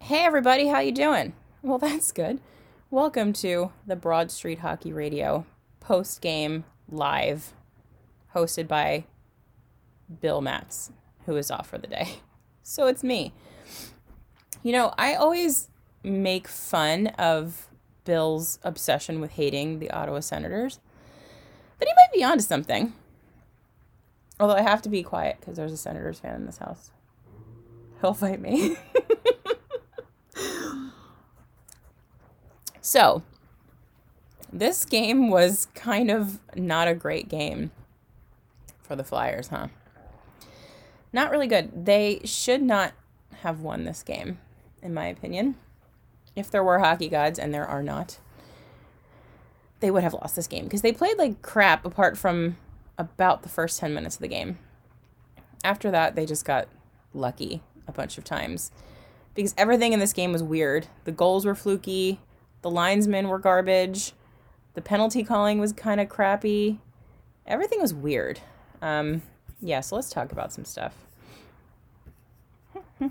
Hey everybody, how you doing? Well, that's good. Welcome to the Broad Street Hockey Radio post game live, hosted by Bill Matz, who is off for the day. So it's me. You know, I always make fun of Bill's obsession with hating the Ottawa Senators, but he might be onto something. Although I have to be quiet because there's a Senators fan in this house. He'll fight me. so, this game was kind of not a great game for the Flyers, huh? Not really good. They should not have won this game, in my opinion. If there were hockey gods, and there are not, they would have lost this game because they played like crap apart from about the first 10 minutes of the game. After that, they just got lucky a bunch of times because everything in this game was weird. The goals were fluky, the linesmen were garbage, the penalty calling was kind of crappy. Everything was weird. Um, yeah, so let's talk about some stuff. uh,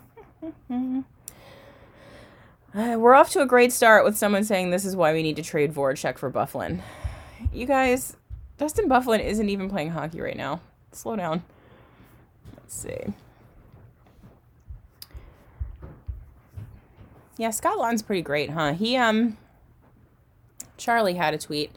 we're off to a great start with someone saying this is why we need to trade Voracek for Byfuglien. You guys, Dustin Byfuglien isn't even playing hockey right now. Slow down. Let's see. Yeah, Scott Laughton's pretty great, huh? He um Charlie had a tweet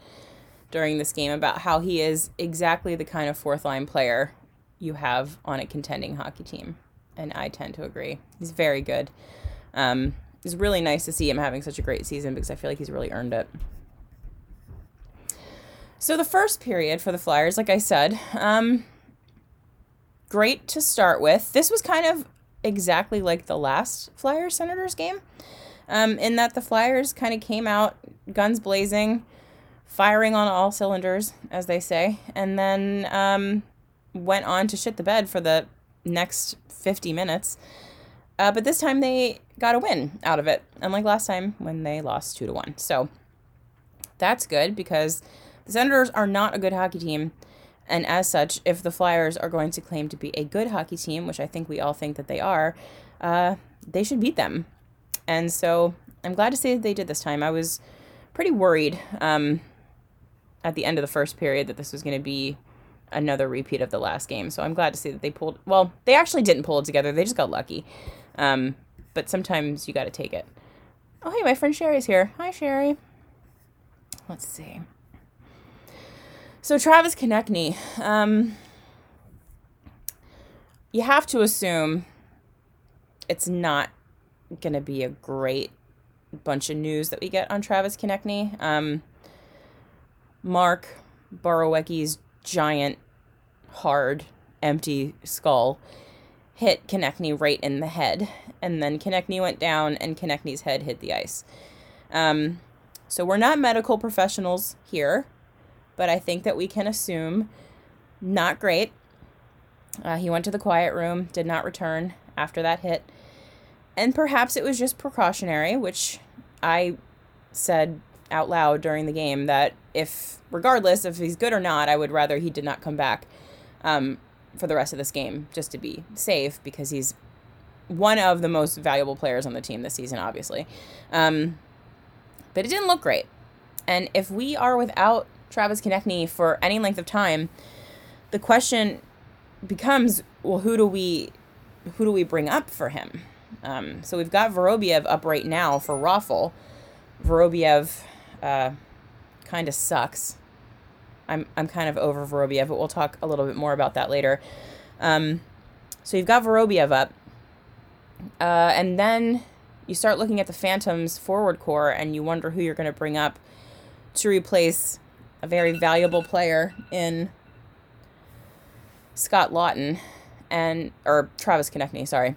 during this game about how he is exactly the kind of fourth line player you have on a contending hockey team. And I tend to agree. He's very good. Um, it's really nice to see him having such a great season because I feel like he's really earned it. So the first period for the Flyers, like I said, um, great to start with. This was kind of exactly like the last Flyers Senators game, um, in that the Flyers kind of came out guns blazing, firing on all cylinders, as they say, and then um, went on to shit the bed for the next 50 minutes. Uh, but this time they got a win out of it, unlike last time when they lost 2 to 1. So that's good because the Senators are not a good hockey team. And as such, if the Flyers are going to claim to be a good hockey team, which I think we all think that they are, uh, they should beat them. And so I'm glad to say that they did this time. I was pretty worried um, at the end of the first period that this was going to be another repeat of the last game. So I'm glad to see that they pulled. Well, they actually didn't pull it together. They just got lucky. Um, but sometimes you got to take it. Oh, hey, my friend Sherry's here. Hi, Sherry. Let's see. So Travis Konecny, um, you have to assume it's not going to be a great bunch of news that we get on Travis Konecny. Um, Mark Borowiecki's giant, hard, empty skull hit Konecny right in the head, and then Konecny went down, and Konecny's head hit the ice. Um, so we're not medical professionals here but I think that we can assume not great. Uh, he went to the quiet room, did not return after that hit. And perhaps it was just precautionary, which I said out loud during the game that if, regardless if he's good or not, I would rather he did not come back um, for the rest of this game just to be safe because he's one of the most valuable players on the team this season, obviously. Um, but it didn't look great. And if we are without Travis Konecny for any length of time, the question becomes, well, who do we who do we bring up for him? Um, so we've got Vorobyev up right now for Raffl. Vorobyev uh, kind of sucks. I'm I'm kind of over Vorobyev, but we'll talk a little bit more about that later. Um, so you've got Vorobyev up, uh, and then you start looking at the Phantoms forward core, and you wonder who you're going to bring up to replace a very valuable player in Scott Laughton and or Travis Konecny, sorry.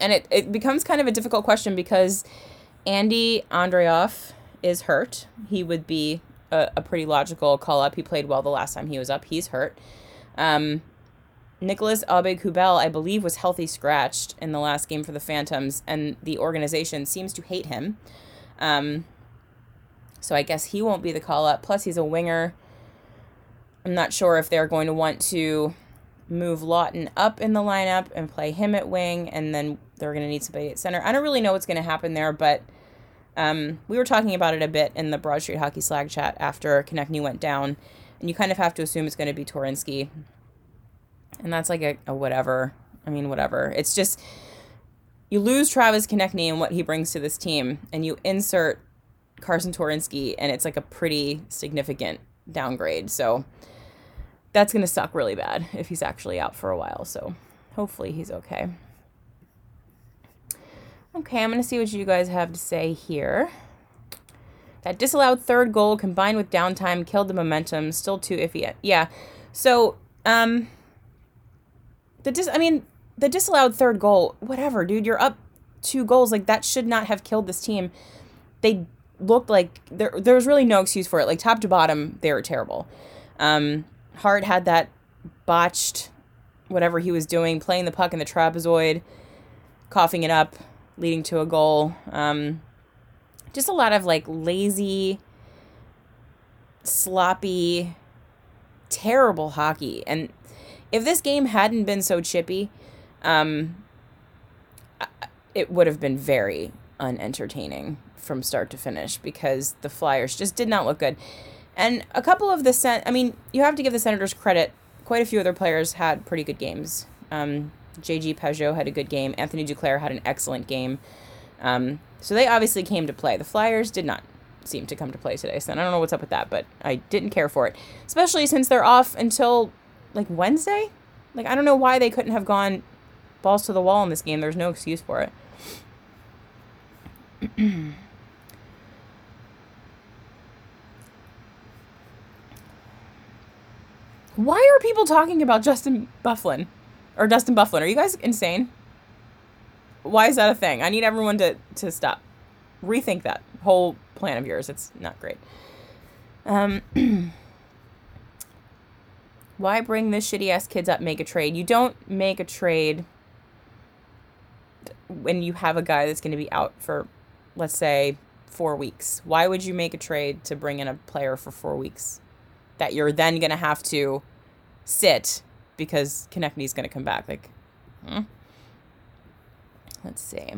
And it, it becomes kind of a difficult question because Andy Andreoff is hurt. He would be a, a pretty logical call up. He played well the last time he was up. He's hurt. Um, Nicolas Aube-Kubel, I believe, was healthy scratched in the last game for the Phantoms, and the organization seems to hate him. Um, so I guess he won't be the call up. Plus, he's a winger. I'm not sure if they're going to want to move Laughton up in the lineup and play him at wing and then they're going to need somebody at center. I don't really know what's going to happen there, but um, we were talking about it a bit in the Broad Street Hockey Slack chat after Konecny went down, and you kind of have to assume it's going to be Twarynski. And that's like a, a whatever. I mean, whatever. It's just you lose Travis Konecny and what he brings to this team, and you insert Carsen Twarynski, and it's like a pretty significant downgrade. So that's going to suck really bad if he's actually out for a while. So hopefully he's okay. Okay, I'm going to see what you guys have to say here. That disallowed third goal combined with downtime killed the momentum. Still too iffy. Yeah. So, um, the dis, I mean, the disallowed third goal, whatever, dude, you're up two goals. Like, that should not have killed this team. They looked like there, there was really no excuse for it. Like, top to bottom, they were terrible. Um, Hart had that botched, whatever he was doing, playing the puck in the trapezoid, coughing it up leading to a goal. Um, just a lot of like lazy, sloppy, terrible hockey. And if this game hadn't been so chippy, um, it would have been very unentertaining from start to finish because the Flyers just did not look good. And a couple of the sen- I mean, you have to give the Senators credit. Quite a few other players had pretty good games. Um, JG Pageau had a good game. Anthony Duclair had an excellent game. Um, so they obviously came to play. The Flyers did not seem to come to play today. So I don't know what's up with that, but I didn't care for it, especially since they're off until like Wednesday. Like I don't know why they couldn't have gone balls to the wall in this game. There's no excuse for it. why are people talking about Justin Byfuglien or Dustin Byfuglien? Are you guys insane? Why is that a thing? I need everyone to to stop. Rethink that whole plan of yours. It's not great. Um why bring this shitty ass kids up make a trade? You don't make a trade when you have a guy that's going to be out for let's say 4 weeks. Why would you make a trade to bring in a player for 4 weeks that you're then going to have to sit because Konecny's going to come back. Like, hmm? let's see.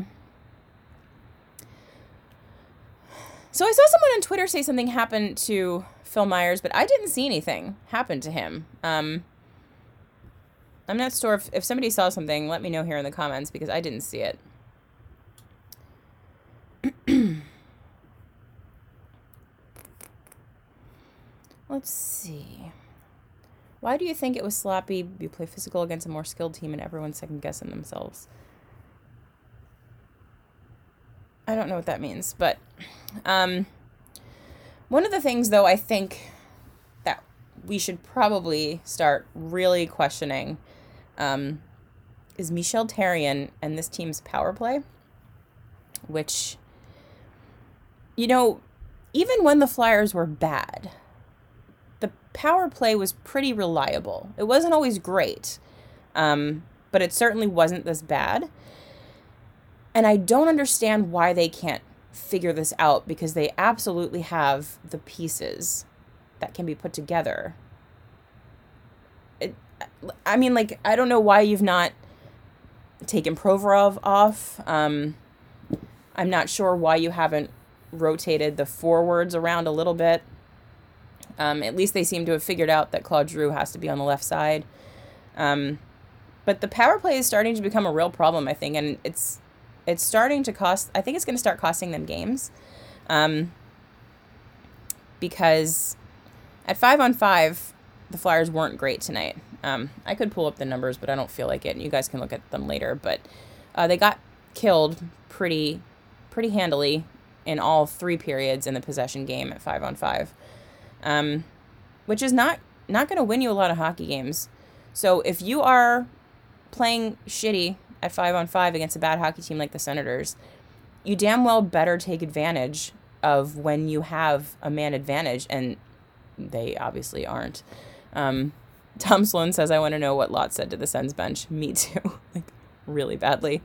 So I saw someone on Twitter say something happened to Phil Myers, but I didn't see anything happen to him. Um, I'm not sure if, if somebody saw something, let me know here in the comments because I didn't see it. Let's see. Why do you think it was sloppy? You play physical against a more skilled team and everyone's second guessing themselves. I don't know what that means, but um, one of the things, though, I think that we should probably start really questioning um, is Michel Therrien and this team's power play, which, you know, even when the Flyers were bad, power play was pretty reliable. It wasn't always great, um, but it certainly wasn't this bad. And I don't understand why they can't figure this out because they absolutely have the pieces that can be put together. It, I mean, like, I don't know why you've not taken Provorov off. Um, I'm not sure why you haven't rotated the forwards around a little bit. Um, at least they seem to have figured out that Claude Giroux has to be on the left side. Um, but the power play is starting to become a real problem, I think, and it's it's starting to cost. I think it's going to start costing them games, um, because at five on five, the Flyers weren't great tonight. Um, I could pull up the numbers, but I don't feel like it. And you guys can look at them later. But uh, they got killed pretty pretty handily in all three periods in the possession game at five on five um, which is not not going to win you a lot of hockey games. So if you are playing shitty at five on five against a bad hockey team like the Senators, you damn well better take advantage of when you have a man advantage, and they obviously aren't. Um, Tom Sloan says, "I want to know what Lot said to the Sens bench." Me too, like really badly,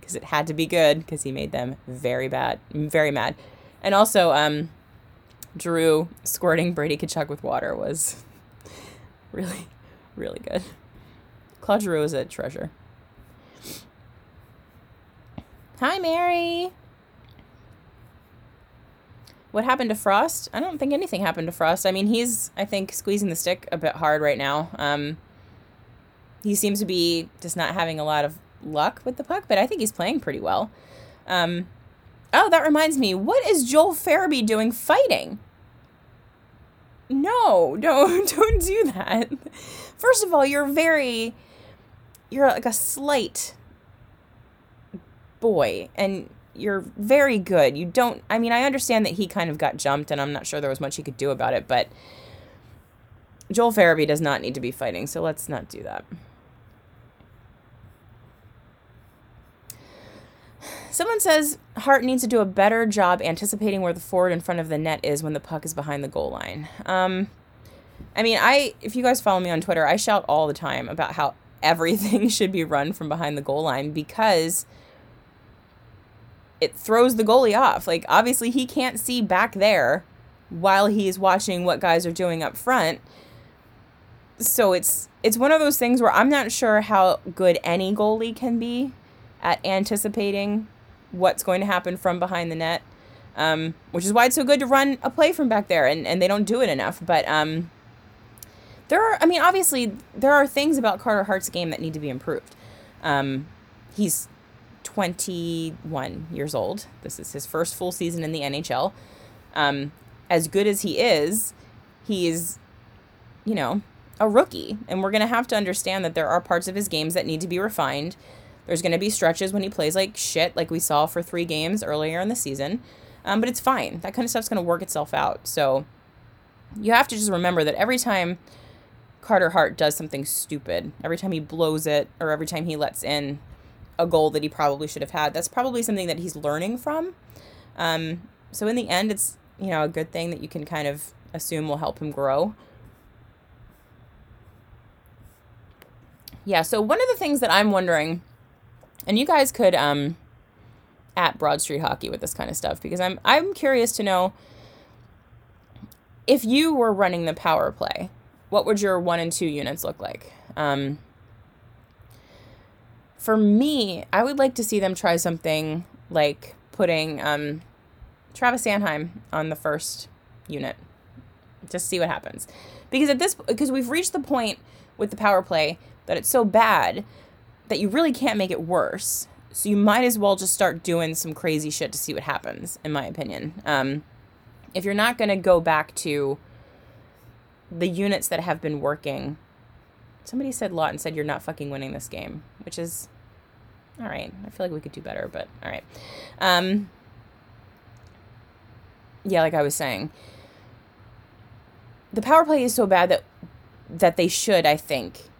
because it had to be good because he made them very bad, very mad, and also um, Giroux squirting Brady Tkachuk with water was really, really good. Claude Giroux is a treasure. Hi, Mary. What happened to Frost? I don't think anything happened to Frost. I mean, he's, I think, squeezing the stick a bit hard right now. Um, he seems to be just not having a lot of luck with the puck, but I think he's playing pretty well. Um, oh, that reminds me. What is Joel Farabee doing fighting? No, don't don't do that. First of all, you're very you're like a slight boy and you're very good. You don't I mean, I understand that he kind of got jumped and I'm not sure there was much he could do about it, but Joel Farabee does not need to be fighting, so let's not do that. Someone says Hart needs to do a better job anticipating where the forward in front of the net is when the puck is behind the goal line. Um, I mean, I if you guys follow me on Twitter, I shout all the time about how everything should be run from behind the goal line because it throws the goalie off. Like obviously he can't see back there while he's watching what guys are doing up front. So it's it's one of those things where I'm not sure how good any goalie can be at anticipating what's going to happen from behind the net, um, which is why it's so good to run a play from back there, and, and they don't do it enough. But um, there are, I mean, obviously, there are things about Carter Hart's game that need to be improved. Um, he's 21 years old. This is his first full season in the NHL. Um, as good as he is, he's, you know, a rookie. And we're going to have to understand that there are parts of his games that need to be refined there's going to be stretches when he plays like shit, like we saw for three games earlier in the season. Um, but it's fine. That kind of stuff's going to work itself out. So you have to just remember that every time Carter Hart does something stupid, every time he blows it, or every time he lets in a goal that he probably should have had, that's probably something that he's learning from. Um, so in the end, it's you know a good thing that you can kind of assume will help him grow. Yeah. So one of the things that I'm wondering and you guys could um at Broad Street Hockey with this kind of stuff because I'm I'm curious to know if you were running the power play, what would your one and two units look like? Um, for me, I would like to see them try something like putting um, Travis Sanheim on the first unit. Just see what happens. Because at this because we've reached the point with the power play that it's so bad that you really can't make it worse. So you might as well just start doing some crazy shit to see what happens, in my opinion. Um, if you're not going to go back to the units that have been working, somebody said Laughton said you're not fucking winning this game, which is all right. I feel like we could do better, but all right. Um, yeah, like I was saying, the power play is so bad that that they should, I think,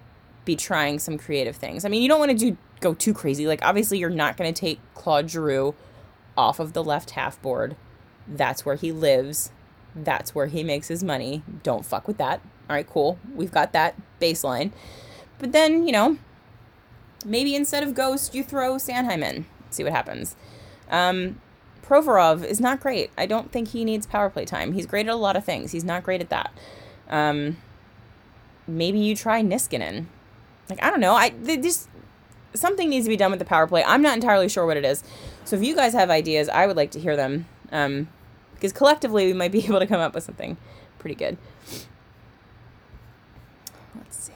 be trying some creative things. I mean, you don't want to do go too crazy. Like obviously you're not going to take Claude Giroux off of the left half board. That's where he lives. That's where he makes his money. Don't fuck with that. All right, cool. We've got that baseline. But then, you know, maybe instead of Ghost, you throw Sanheim in. See what happens. Um, Provorov is not great. I don't think he needs power play time. He's great at a lot of things. He's not great at that. Um, maybe you try Niskanen. Like I don't know. I just something needs to be done with the power play. I'm not entirely sure what it is. So if you guys have ideas, I would like to hear them. Um, because collectively we might be able to come up with something pretty good. Let's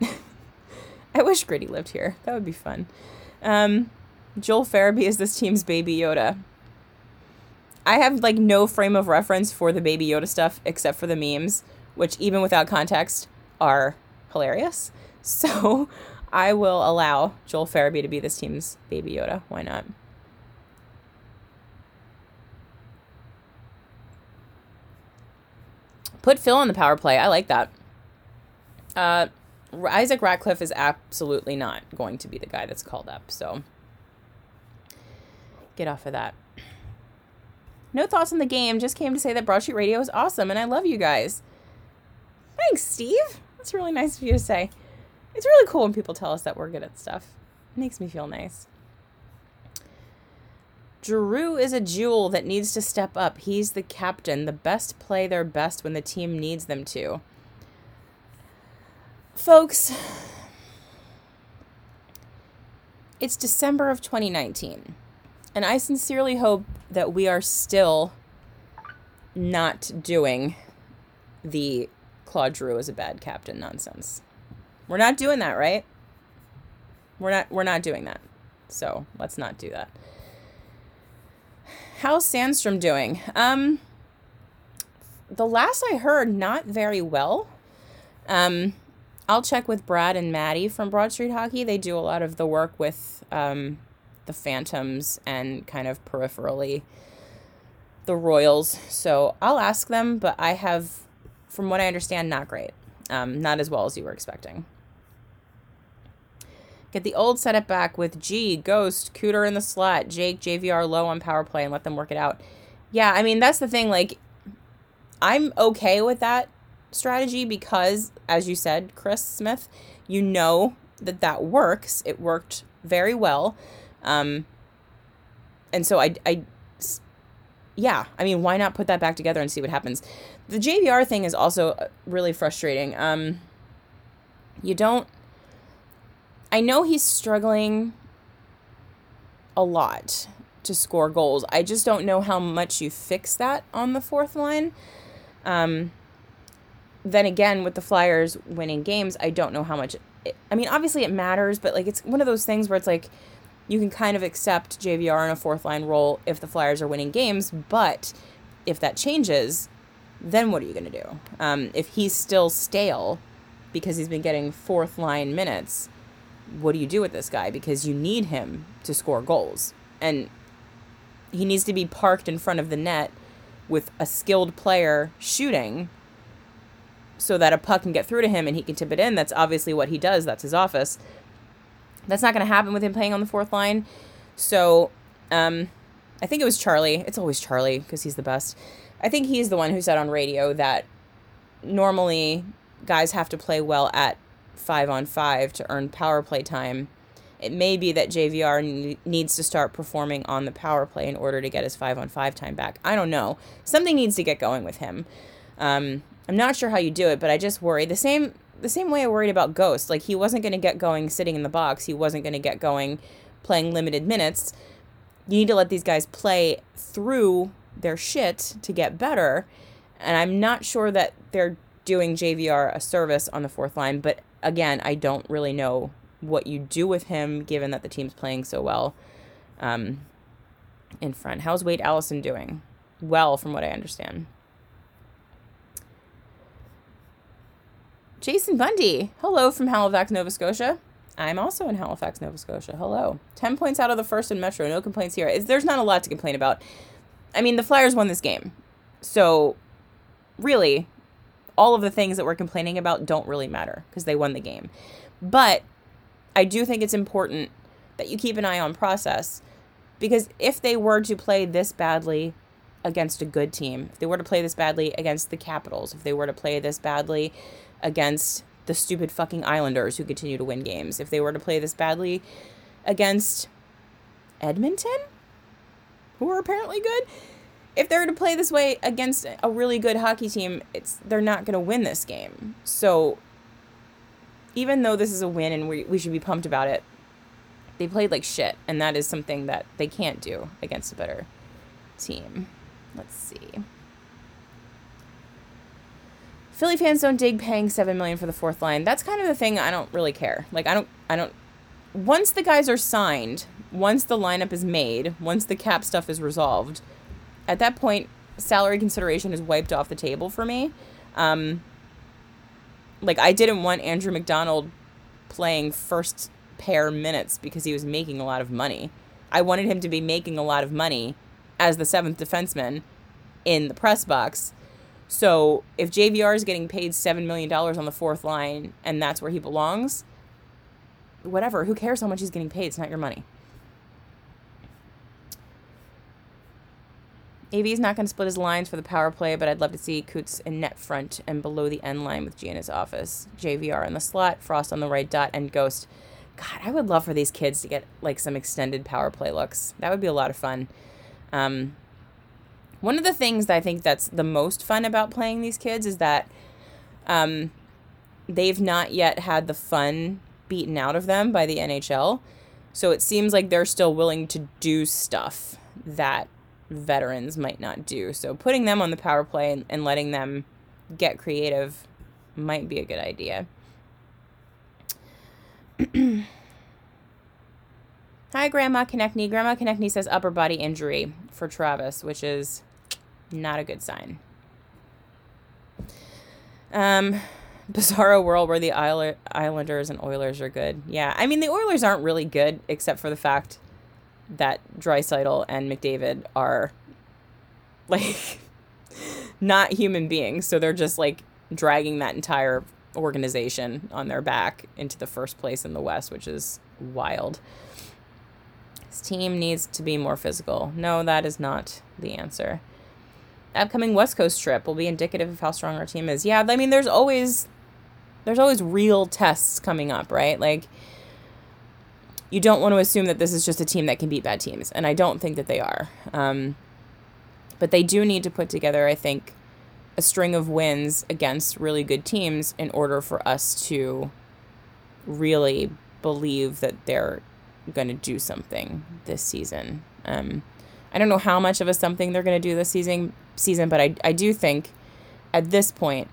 see. I wish Gritty lived here. That would be fun. Um, Joel Farabee is this team's baby Yoda. I have like no frame of reference for the baby Yoda stuff except for the memes, which even without context are hilarious. So I will allow Joel Farabee to be this team's baby Yoda. Why not? Put Phil on the power play. I like that. Uh, Isaac Ratcliffe is absolutely not going to be the guy that's called up. So get off of that. No thoughts on the game. Just came to say that Broad Street Radio is awesome and I love you guys. Thanks, Steve. That's really nice of you to say. It's really cool when people tell us that we're good at stuff. It makes me feel nice. Giroux is a jewel that needs to step up. He's the captain. The best play their best when the team needs them to. Folks, It's December of 2019. And I sincerely hope that we are still not doing the Claude Giroux is a bad captain nonsense. We're not doing that, right? We're not we're not doing that. So let's not do that. How's Sandstrom doing? Um the last I heard, not very well. Um I'll check with Brad and Maddie from Broad Street Hockey. They do a lot of the work with um, the Phantoms and kind of peripherally the Royals. So I'll ask them, but I have from what I understand, not great. Um, not as well as you were expecting. Get the old setup back with G, Ghost, Cooter in the slot, Jake, JVR low on power play and let them work it out. Yeah, I mean, that's the thing. Like, I'm okay with that strategy because, as you said, Chris Smith, you know that that works. It worked very well. Um, and so I, I, yeah, I mean, why not put that back together and see what happens? The JVR thing is also uh, really frustrating. Um, you don't. I know he's struggling a lot to score goals. I just don't know how much you fix that on the fourth line. Um, then again, with the Flyers winning games, I don't know how much. It, I mean, obviously it matters, but like it's one of those things where it's like you can kind of accept JVR in a fourth line role if the Flyers are winning games, but if that changes, then what are you going to do? Um, if he's still stale because he's been getting fourth line minutes, what do you do with this guy? Because you need him to score goals. And he needs to be parked in front of the net with a skilled player shooting so that a puck can get through to him and he can tip it in. That's obviously what he does, that's his office. That's not going to happen with him playing on the fourth line. So, um, I think it was Charlie. It's always Charlie because he's the best. I think he's the one who said on radio that normally guys have to play well at five on five to earn power play time. It may be that JVR needs to start performing on the power play in order to get his five on five time back. I don't know. Something needs to get going with him. Um, I'm not sure how you do it, but I just worry the same the same way I worried about Ghost. Like he wasn't going to get going sitting in the box. He wasn't going to get going playing limited minutes. You need to let these guys play through their shit to get better. And I'm not sure that they're doing JVR a service on the fourth line, but again, I don't really know what you do with him given that the team's playing so well um, in front. How's Wade Allison doing? Well, from what I understand. Jason Bundy, hello from Halifax, Nova Scotia. I'm also in Halifax, Nova Scotia. Hello. 10 points out of the first in Metro. No complaints here. There's not a lot to complain about. I mean, the Flyers won this game. So, really, all of the things that we're complaining about don't really matter because they won the game. But I do think it's important that you keep an eye on process because if they were to play this badly against a good team, if they were to play this badly against the Capitals, if they were to play this badly against the stupid fucking Islanders who continue to win games, if they were to play this badly against Edmonton, who are apparently good. If they were to play this way against a really good hockey team, it's they're not going to win this game. So even though this is a win and we, we should be pumped about it, they played like shit, and that is something that they can't do against a better team. Let's see. Philly fans don't dig paying seven million for the fourth line. That's kind of the thing I don't really care. Like I don't I don't once the guys are signed, once the lineup is made, once the cap stuff is resolved, at that point, salary consideration is wiped off the table for me. Um, like, I didn't want Andrew McDonald playing first pair minutes because he was making a lot of money. I wanted him to be making a lot of money as the seventh defenseman in the press box. So if JVR is getting paid $7 million on the fourth line and that's where he belongs, whatever. Who cares how much he's getting paid? It's not your money. AV is not going to split his lines for the power play, but I'd love to see Coots in net front and below the end line with G in his office. JVR in the slot, Frost on the right dot, and Ghost. God, I would love for these kids to get like some extended power play looks. That would be a lot of fun. Um, one of the things that I think that's the most fun about playing these kids is that um, they've not yet had the fun beaten out of them by the NHL. So it seems like they're still willing to do stuff that veterans might not do. So putting them on the power play and, and letting them get creative might be a good idea. Hi, Grandma Konechny. Grandma Konechny says upper body injury for Travis, which is not a good sign. Um, bizarro world where the Islanders and Oilers are good. Yeah, I mean the Oilers aren't really good except for the fact that Draisaitl and McDavid are like not human beings, so they're just like dragging that entire organization on their back into the first place in the West, which is wild. His team needs to be more physical. No, that is not the answer. Upcoming West Coast trip will be indicative of how strong our team is. Yeah, I mean, there's always there's always real tests coming up, right? Like you don't want to assume that this is just a team that can beat bad teams, and I don't think that they are. Um, but they do need to put together, I think, a string of wins against really good teams in order for us to really believe that they're going to do something this season. Um, I don't know how much of a something they're going to do this season, season, but I, I do think at this point,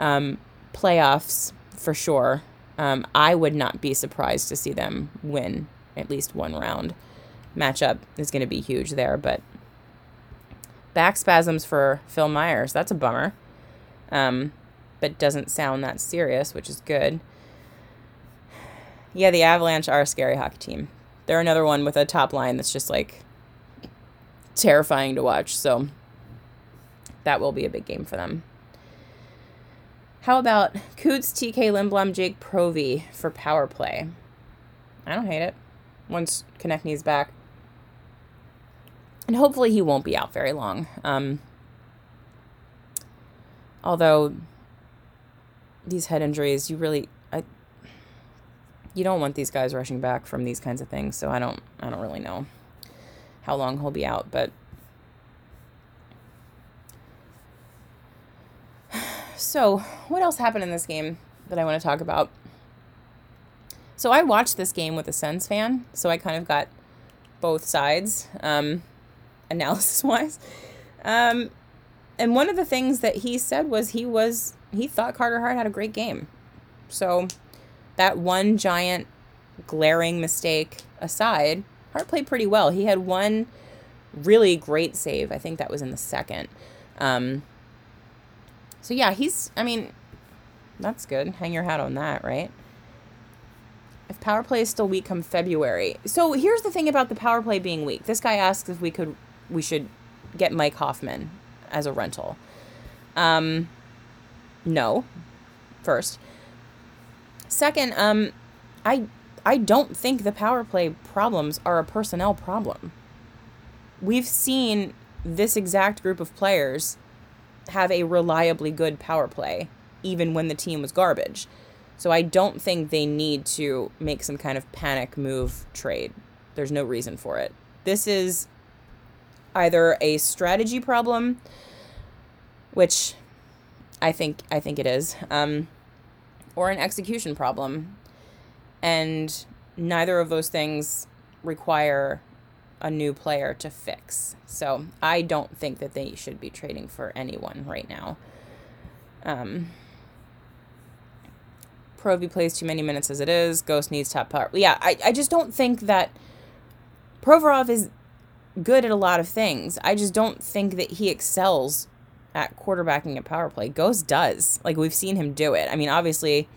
um, playoffs for sure. Um, I would not be surprised to see them win at least one round. Matchup is going to be huge there, but back spasms for Phil Myers. That's a bummer. Um, but doesn't sound that serious, which is good. Yeah, the Avalanche are a scary hockey team. They're another one with a top line that's just like terrifying to watch. So that will be a big game for them. How about Coots, TK Lindblom, Jake Provy for power play? I don't hate it. Once Konecny's back. And hopefully he won't be out very long. Um, although these head injuries, you really you don't want these guys rushing back from these kinds of things, so I don't I don't really know how long he'll be out, but So, what else happened in this game that I want to talk about? So, I watched this game with a Sens fan, so I kind of got both sides, um, analysis wise. Um, and one of the things that he said was he was he thought Carter Hart had a great game. So, that one giant glaring mistake aside, Hart played pretty well. He had one really great save. I think that was in the second. Um, so yeah, he's. I mean, that's good. Hang your hat on that, right? If power play is still weak come February. So here's the thing about the power play being weak. This guy asks if we could, we should get Mike Hoffman as a rental. Um, no. First. Second, um, I I don't think the power play problems are a personnel problem. We've seen this exact group of players have a reliably good power play, even when the team was garbage. So I don't think they need to make some kind of panic move trade. There's no reason for it. This is either a strategy problem, which I think I think it is, um, or an execution problem, and neither of those things require a new player to fix. So I don't think that they should be trading for anyone right now. Um, Provy plays too many minutes as it is. Ghost needs top power. Yeah, I, I just don't think that Provorov is good at a lot of things. I just don't think that he excels at quarterbacking a power play. Ghost does. Like we've seen him do it. I mean, obviously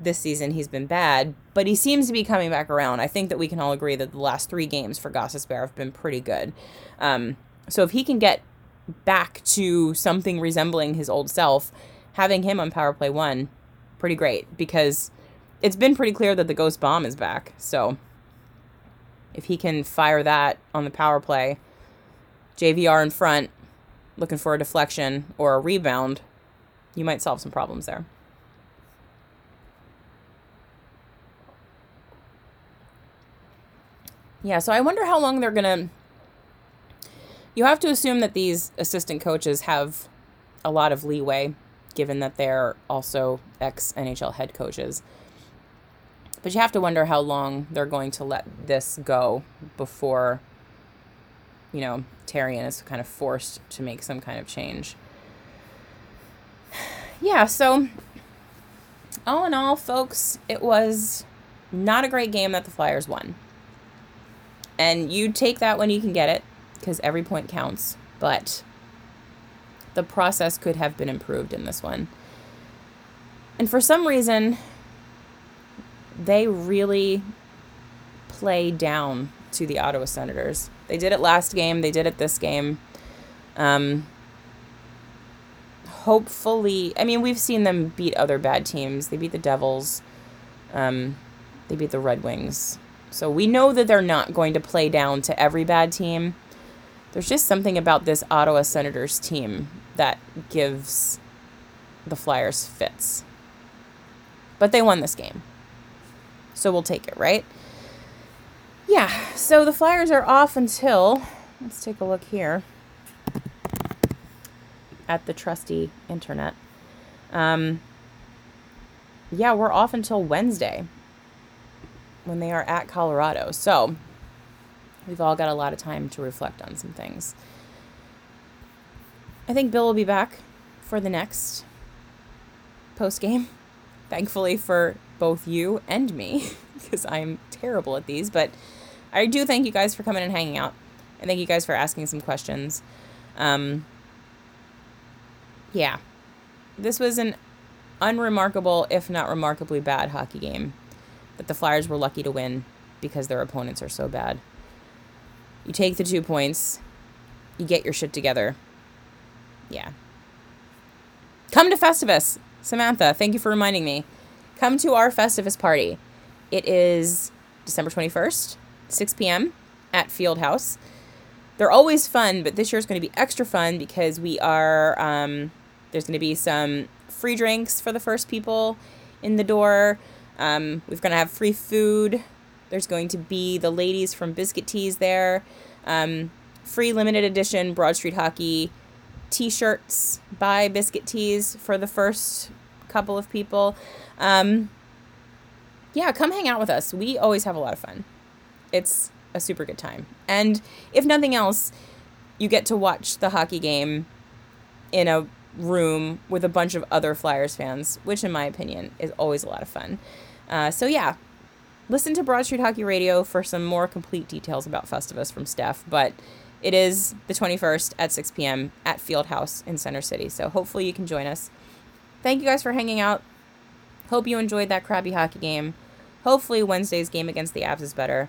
this season he's been bad, but he seems to be coming back around. I think that we can all agree that the last three games for Gostisbehere have been pretty good. Um, so if he can get back to something resembling his old self, having him on power play one, pretty great because it's been pretty clear that the ghost bomb is back. So if he can fire that on the power play, JVR in front, looking for a deflection or a rebound, you might solve some problems there. Yeah, so I wonder how long they're going to. You have to assume that these assistant coaches have a lot of leeway, given that they're also ex NHL head coaches. But you have to wonder how long they're going to let this go before, you know, Therrien is kind of forced to make some kind of change. Yeah, so all in all, folks, it was not a great game that the Flyers won. And you take that when you can get it, because every point counts. But the process could have been improved in this one. And for some reason, they really play down to the Ottawa Senators. They did it last game, they did it this game. Um, hopefully, I mean, we've seen them beat other bad teams. They beat the Devils, um, they beat the Red Wings. So we know that they're not going to play down to every bad team. There's just something about this Ottawa Senators team that gives the Flyers fits. But they won this game. So we'll take it, right? Yeah, so the Flyers are off until, let's take a look here at the trusty internet. Um, yeah, we're off until Wednesday when they are at Colorado. So we've all got a lot of time to reflect on some things. I think Bill will be back for the next post game. Thankfully for both you and me, because I'm terrible at these. But I do thank you guys for coming and hanging out. And thank you guys for asking some questions. Um, yeah. This was an unremarkable, if not remarkably bad hockey game that the Flyers were lucky to win because their opponents are so bad. You take the two points, you get your shit together. Yeah. Come to Festivus. Samantha, thank you for reminding me. Come to our Festivus party. It is December 21st, 6 p.m. at Field House. They're always fun, but this year is going to be extra fun because we are, um, there's going to be some free drinks for the first people in the door. Um, we're going to have free food. There's going to be the ladies from Biscuit Tees there. Um, free limited edition Broad Street Hockey t shirts by Biscuit Tees for the first couple of people. Um, yeah, come hang out with us. We always have a lot of fun. It's a super good time. And if nothing else, you get to watch the hockey game in a room with a bunch of other Flyers fans, which, in my opinion, is always a lot of fun. Uh, so, yeah, listen to Broad Street Hockey Radio for some more complete details about Festivus from Steph. But it is the 21st at 6 p.m. at Fieldhouse in Center City. So, hopefully, you can join us. Thank you guys for hanging out. Hope you enjoyed that crappy hockey game. Hopefully, Wednesday's game against the Avs is better.